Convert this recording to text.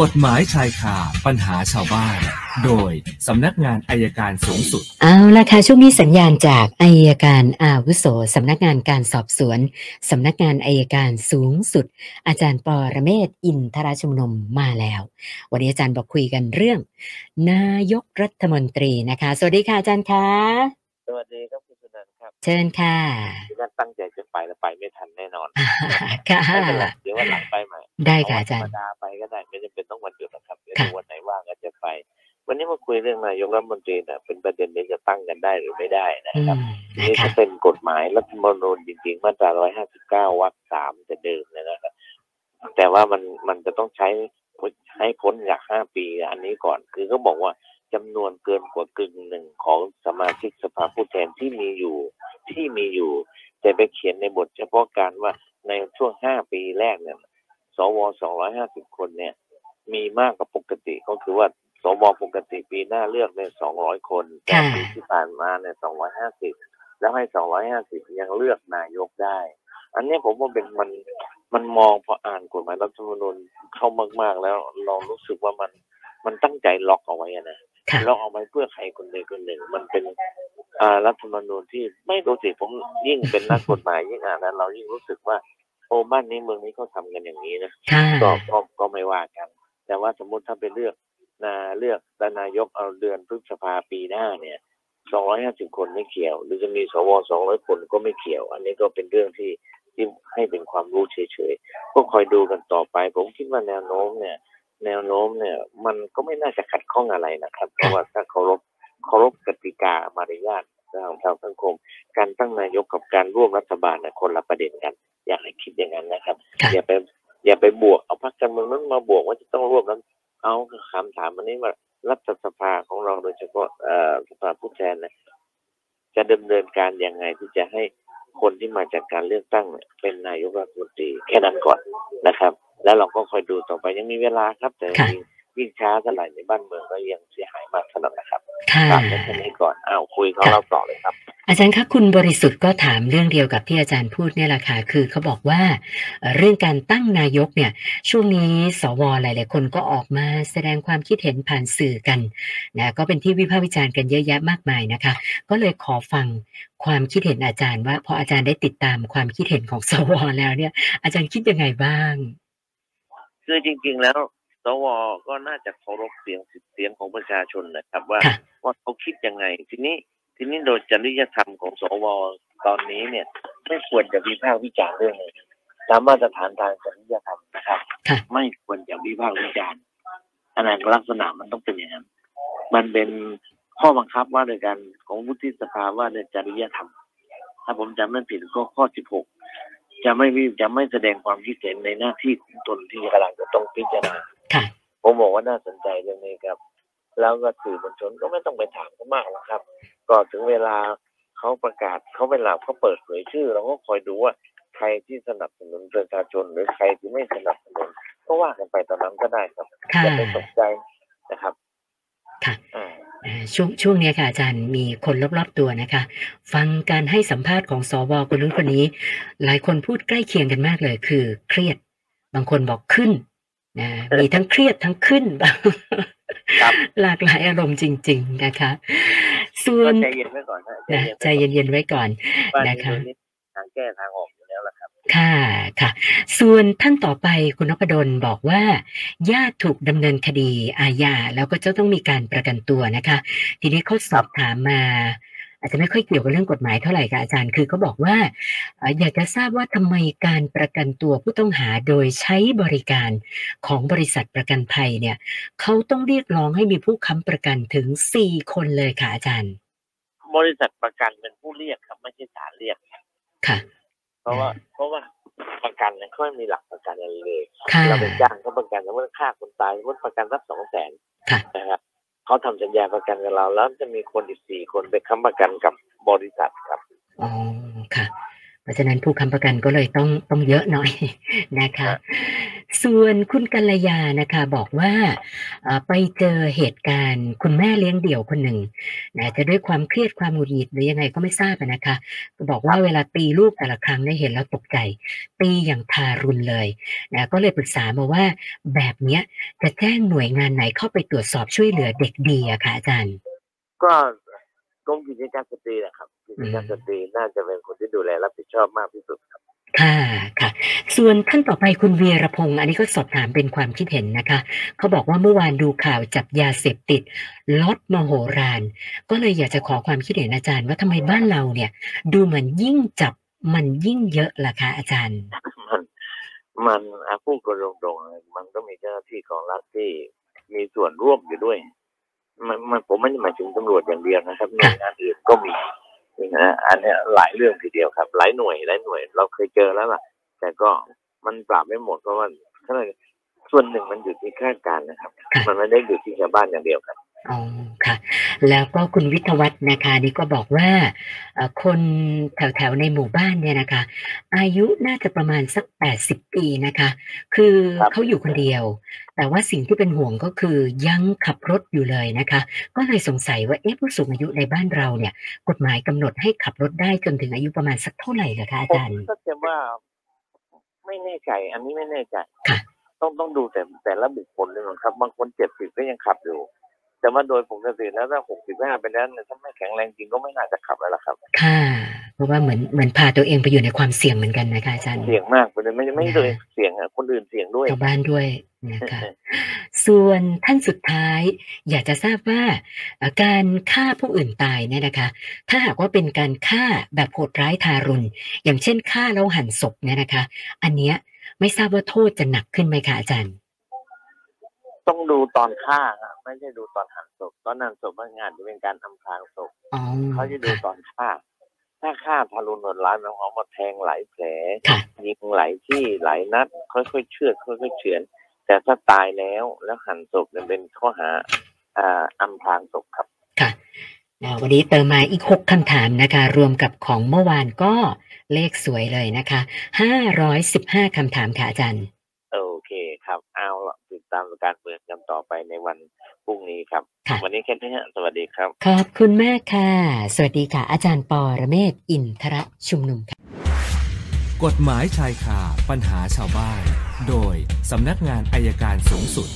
กฎหมายชายคาปัญหาชาวบ้าน โดย สำนักงานอายการสูงสุด เอาละค่ะช่วงนี้สัญญาณจากอายการอาวุโสสำนักงานการสอบสวน สำนักงานอายการสูงสุด อาจารย์ปอระเมศวร์อินทราชุมนุมมาแล้ว วันนี้อาจารย์บอกคุยกันเรื่อง นายกรัฐมนตรีนะคะ สวัสดีค่ะอาจารย์คะสวัสดีครับคุณสุนันท์ครับ เชิญค่ะที่นั่นตั้งใจจะไปแล้วไปไม่ทันแน่นอนค่ะไม่เป็นไรเดี๋ยววันหลังไปใหม่ได้ค่ะอาจารธรย์รมดาไป ดหรอกครับเดี๋ยวค่ะดูวันไหนว่างก็จะไป วันนี้มาคุยเรื่องนายกรัฐมนตรีนะเป็นประเด็นที่จะตั้งกันได้หรือไม่ได้นะอืครับมนะนี่คะก็เป็นกฎหมายรัฐธรรมนูญจริงๆมาตรา 159 วรรคสามแต่เดิมเลยนะครับแต่ว่ามันมันจะต้องใช้ให้พ้นจาก 5 ปีอันนี้ก่อน คือเขาบอกว่าจำนวนเกินกว่ากึ่งหนึ่งของสมาชิกสภาผู้แทนที่มีอยู่ที่มีอยู่ แต่ไปเขียนในบทเฉพาะการว่าในช่วง 5 ปีแรกเนี่ยสว250 คนเนี่ย มีมากกว่าปกติก็คือว่าสวปกติปีหน้าเลือกเนี่ย200คนแต่ค่ะปีที่ผ่านมาเนี่ย250แล้วให้250ยังเลือกนายกได้ อันเนี้ยผมว่าเป็นมันมันมองพออ่านกฎหมายรัฐธรรมนูญเข้ามาก ๆ แล้วเรารู้สึกว่ามันมันตั้งใจล็อกเอาไว้อะนะค่ะล็อกเอาไว้เพื่อใครคนใดคนหนึ่ง มันเป็นอ่ารัฐธรรมนูญที่ไม่รู้สิผมยิ่งเป็นนักกฎหมายยิ่งอ่านนั้นเรายิ่งรู้สึกว่าโอ้บ้านนี้เมืองนี้เขาทำกันอย่างนี้นะค่ะก็ก็ก็ไม่ว่ากัน แต่ว่าสมมุติถ้าไปเลือกนาเลือกแต่นายกเอาเดือนพฤษภาปีหน้าเนี่ยสองร้อยห้าสิบคนไม่เกี่ยว หรือจะมีสวสองร้อยคนก็ไม่เกี่ยว อันนี้ก็เป็นเรื่องที่ที่ให้เป็นความรู้เฉยๆก็คอยดูกันต่อไป ผมคิดว่าแนวโน้มเนี่ย แนวโน้มเนี่ย มันก็ไม่น่าจะขัดข้องอะไรนะครับ เพราะว่าถ้าเคารพเคารพกติกามารยาทของทางสังคม การตั้งนายกกับการร่วมรัฐบาลเนี่ยคนละประเด็นกัน อยากให้คิดอย่างนั้นนะครับค่ะอย่าไป อย่าไปบวกเอาพรรคการเมืองนั้นมาบวกว่าจะต้องร่วมนั้นเอาคำถามอันนี้มารัฐสภาของเราโดยเฉพาะสภาผู้แทนนะจะดำเนินการยังไงที่จะให้คนที่มาจากการเลือกตั้งเนี่ยเป็นนายกรัฐมนตรีแค่นั้นก่อนนะครับ แล้วเราก็คอยดูต่อไปยังมีเวลาครับแต่ ค่ะยิ่งยิ่งช้าเท่าไหร่ในบ้านเมืองก็ยังเสียหายมากเท่านั้นนะครับค่ะฝากไว้แค่นี้ก่อนอ้าวคุยเขาเราต่อเลยครับ อาจารย์คะคุณบริสุทธิ์ก็ถามเรื่องเดียวกับที่อาจารย์พูดเนี่ยแหละค่ะคือเขาบอกว่าเอ่อเรื่องการตั้งนายกเนี่ย ช่วงนี้สวหลาย ๆ คนก็ออกมาแสดงความคิดเห็นผ่านสื่อกันนะก็เป็นที่วิพากษ์วิจารณ์กันเยอะแยะมากมายนะคะ ก็เลยขอฟังความคิดเห็นอาจารย์ว่าพออาจารย์ได้ติดตามความคิดเห็นของสวแล้วเนี่ย อาจารย์คิดยังไงบ้าง คือจริง ๆ แล้ว สวก็น่าจะเคารพเสียงเสียงของประชาชนนะครับ ว่าค่ะว่าเขาคิดยังไง ทีนี้ทีนี้โดยจริยธรรมของสวตอนนี้เนี่ย ไม่ควรจะวิพากษ์วิจารณ์เรื่องนี้ตามมาตรฐานทางจริยธรรมนะครับค่ะไม่ควรจะวิพากษ์วิจารณ์อันนั้นลักษณะมันต้องเป็นอย่างนั้นมันเป็นข้อบังคับว่าในการของวุฒิสภาว่าในจริยธรรม ถ้าผมจำไม่ผิดก็ข้อ 16 จะไม่วิจะไม่แสดงความคิดเห็นในหน้าที่ของตนที่กำลังจะต้องพิจารณาค่ะ ผมบอกว่าน่าสนใจเรื่องนี้ครับ แล้วก็สื่อมวลชนก็ไม่ต้องไปถามเขามากหรอกครับ ก็ถึงเวลาเขาประกาศเขาเวลาเขาเปิดเผยชื่อเราก็คอยดูว่าใครที่สนับสนุนประชาชนหรือใครที่ไม่สนับสนุนก็ว่ากันไปตอนนั้นก็ได้ครับค่ะอย่าไปตกใจนะครับค่ะอ่าอ่าช่วงช่วงเนี้ยค่ะอาจารย์มีคนรอบๆตัวนะคะ ฟังการให้สัมภาษณ์ของสวคนนู้นคนนี้ หลายคนพูดใกล้เคียงกันมากเลย คือ เครียด บางคนบอกขึ้น นะมีทั้งเครียดทั้งขึ้นบางครับหลากหลายอารมณ์จริง ๆ นะคะ ส่วก็นใจเย็นไว้ก่อนนะนะใจไว้ก่อนเย็นๆไว้ก่อนบ้านนะนี้คะเรื่องนี้ทางแก้ทางออกอยู่แล้วล่ะครับ ค่ะค่ะ ส่วนท่านต่อไปคุณนพดลบอกว่า ญาติถูกดำเนินคดีอาญาแล้วก็จะต้องมีการประกันตัวนะคะ ทีนี้เขาสอบถามมา อาจจะไม่ค่อยเกี่ยวกับเรื่องกฎหมายเท่าไหร่ค่ะอาจารย์คือเขาบอกว่าเอ่ออยากจะทราบว่าทำไมการประกันตัวผู้ต้องหาโดยใช้บริการของบริษัทประกันภัยเนี่ยเขาต้องเรียกร้องให้มีผู้ค้ำประกันถึงสี่คนเลยค่ะอาจารย์ บริษัทประกันเป็นผู้เรียกครับไม่ใช่ศาลเรียกค่ะ เพราะว่าเพราะว่าประกันเนี่ยเขาไม่มีหลักประกันอะไรเลยค่ะเราไปจ้างเขาประกันสมมติฆ่าคนตายสมมติประกันสักสองแสนค่ะนะครับ เขาทำสัญญาประกันกับเรา แล้วจะมีคนอีกสี่คนไปค้ำประกันกับบริษัทครับอ๋อค่ะ เพราะฉะนั้นผู้ค้ำประกันก็เลยต้องต้องเยอะหน่อยนะคะ ส่วนคุณกัลยานะคะ บอกว่าเอ่อ ไปเจอเหตุการณ์ คุณแม่เลี้ยงเดี่ยวคนหนึ่งนะจะด้วยความเครียดความหงุดหงิดหรือยังไงก็ไม่ทราบอะนะคะก็บอกว่าเวลาตีลูกแต่ละครั้งเนี่ยเห็นแล้วตกใจ ตีอย่างทารุณเลยนะก็เลยปรึกษามาว่าแบบเนี้ยจะแจ้งหน่วยงานไหนเข้าไปตรวจสอบช่วยเหลือเด็กดีอะค่ะอาจารย์ ก็กรมกิจการสตรีนะครับกิจการสตรีน่าจะเป็นคนที่ดูแลรับผิดชอบมากที่สุดครับค่ะค่ะ ส่วนท่านต่อไปคุณเวียรพงศ์อันนี้ก็สอบถามเป็นความคิดเห็นนะคะเขาบอกว่าเมื่อวานดูข่าวจับยาเสพติดล็อตมโหฬารก็เลยอยากจะขอความคิดเห็นอาจารย์ว่าทำไมบ้านเราเนี่ย ดูเหมือนยิ่งจับมันยิ่งเยอะล่ะคะอาจารย์ มันมันอาพูดกันตรงๆเลยมันก็มีเจ้าหน้าที่ของรัฐที่มีส่วนร่วมอยู่ด้วย มันมันผมไม่ได้หมายถึงตำรวจอย่างเดียวนะครับหน่วยงานอื่นก็มีนะอันเนี้ยหลายเรื่องทีเดียวครับ หลายหน่วยหลายหน่วย เราเคยเจอแล้วล่ะ แต่ก็มันปราบไม่หมดเพราะว่าขนาดส่วนหนึ่งมันอยู่ที่ข้าราชการนะครับค่ะมันไม่ได้อยู่ที่ชาวบ้านอย่างเดียวครับอ๋อค่ะ แล้วก็คุณวิทยวัฒน์นะคะนี่ก็บอกว่าเอ่อคนแถวๆในหมู่บ้านเนี่ยนะคะ อายุน่าจะประมาณสักแปดสิบปีนะคะ คือครับเขาอยู่คนเดียว แต่ว่าสิ่งที่เป็นห่วงก็คือยังขับรถอยู่เลยนะคะ ก็เลยสงสัยว่าเอ๊ะผู้สูงอายุในบ้านเราเนี่ย กฎหมายกำหนดให้ขับรถได้จนถึงอายุประมาณสักเท่าไหร่เหรอคะอาจารย์ผมก็จะว่า ไม่แน่ใจ อันนี้ไม่แน่ใจค่ะต้องต้องดูแต่แต่ละบุคคลเลยนะครับ บางคนเจ็ดสิบก็ยังขับอยู่ แต่ว่าโดยปกติแล้วถ้าหกสิบห้าไปแล้วเนี่ยถ้าไม่แข็งแรงจริงก็ไม่น่าจะขับแล้วล่ะครับ ค่ะ เพราะว่าเหมือนเหมือนพาตัวเองไปอยู่ในความเสี่ยงเหมือนกันนะคะอาจารย์เสี่ยงมากไปเลยไม่ไม่เลยเสี่ยงอะคนอื่นเสี่ยงด้วยชาวบ้านด้วยนะคะส่วนท่านสุดท้าย อยากจะทราบว่าเอ่อการฆ่าผู้อื่นตายเนี่ยนะคะ ถ้าหากว่าเป็นการฆ่าแบบโหดร้ายทารุณ อย่างเช่นฆ่าแล้วหั่นศพเนี่ยนะคะ อันเนี้ยไม่ทราบว่าโทษจะหนักขึ้นไหมคะอาจารย์ ต้องดูตอนฆ่าฮะไม่ใช่ดูตอนหั่นศพตอนหั่นศพมันงานจะเป็นการอำพรางศพอ๋อเขาจะดูค่ะตอนฆ่า ถ้าฆ่าทารุณโหดร้ายมันเขามาแทงหลายแผลค่ะยิงหลายที่หลายนัด ค่อยๆเชือดค่อยๆเฉือน แต่ถ้าตายแล้วแล้วหั่นศพเนี่ยเป็นข้อหาอ่าอำพรางศพครับค่ะอ่าวันนี้เติมมาอีกหกคำถามนะคะ รวมกับของเมื่อวานก็เลขสวยเลยนะคะห้าร้อยสิบห้าคำถามค่ะอาจารย์ โอเคครับ เอาละ ติดตามการเปิดกันต่อไปในวันพรุ่งนี้ครับค่ะวันนี้แค่นี้ฮะสวัสดีครับ ขอบคุณมากค่ะ สวัสดีค่ะ อาจารย์ปอระเมศวร์อินทรชุมนุมค่ะ กฎหมายชายคาปัญหาชาวบ้าน โดยสำนักงานอายการสูงสุด